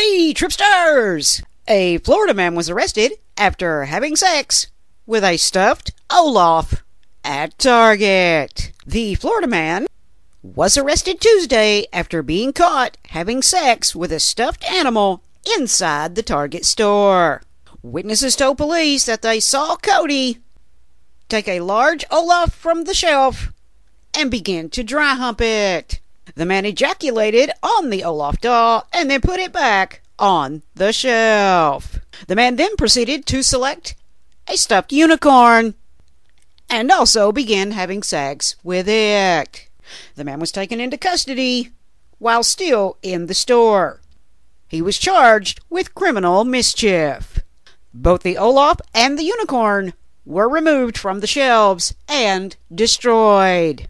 Hey, Tripsters! A Florida man was arrested after having sex with a stuffed Olaf at Target. The Florida man was arrested Tuesday after being caught having sex with a stuffed animal inside the Target store. Witnesses told police that they saw Cody take a large Olaf from the shelf and begin to dry hump it. The man ejaculated on the Olaf doll and then put it back on the shelf. The man then proceeded to select a stuffed unicorn and also began having sex with it. The man was taken into custody while still in the store. He was charged with criminal mischief. Both the Olaf and the unicorn were removed from the shelves and destroyed.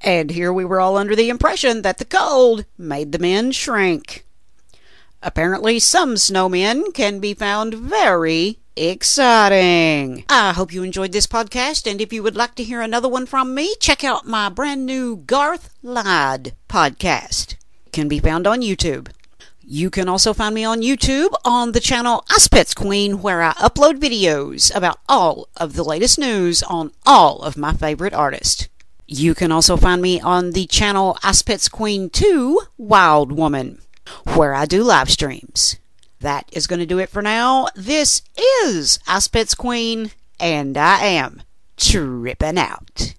And here we were all under the impression that the cold made the men shrink. Apparently, some snowmen can be found very exciting. I hope you enjoyed this podcast, and if you would like to hear another one from me, check out my brand new Garth Lied podcast. It can be found on YouTube. You can also find me on YouTube on the channel Icepets Queen, where I upload videos about all of the latest news on all of my favorite artists. You can also find me on the channel Icepets Queen 2 Wild Woman, where I do live streams. That is going to do it for now. This is Icepets Queen, and I am tripping out.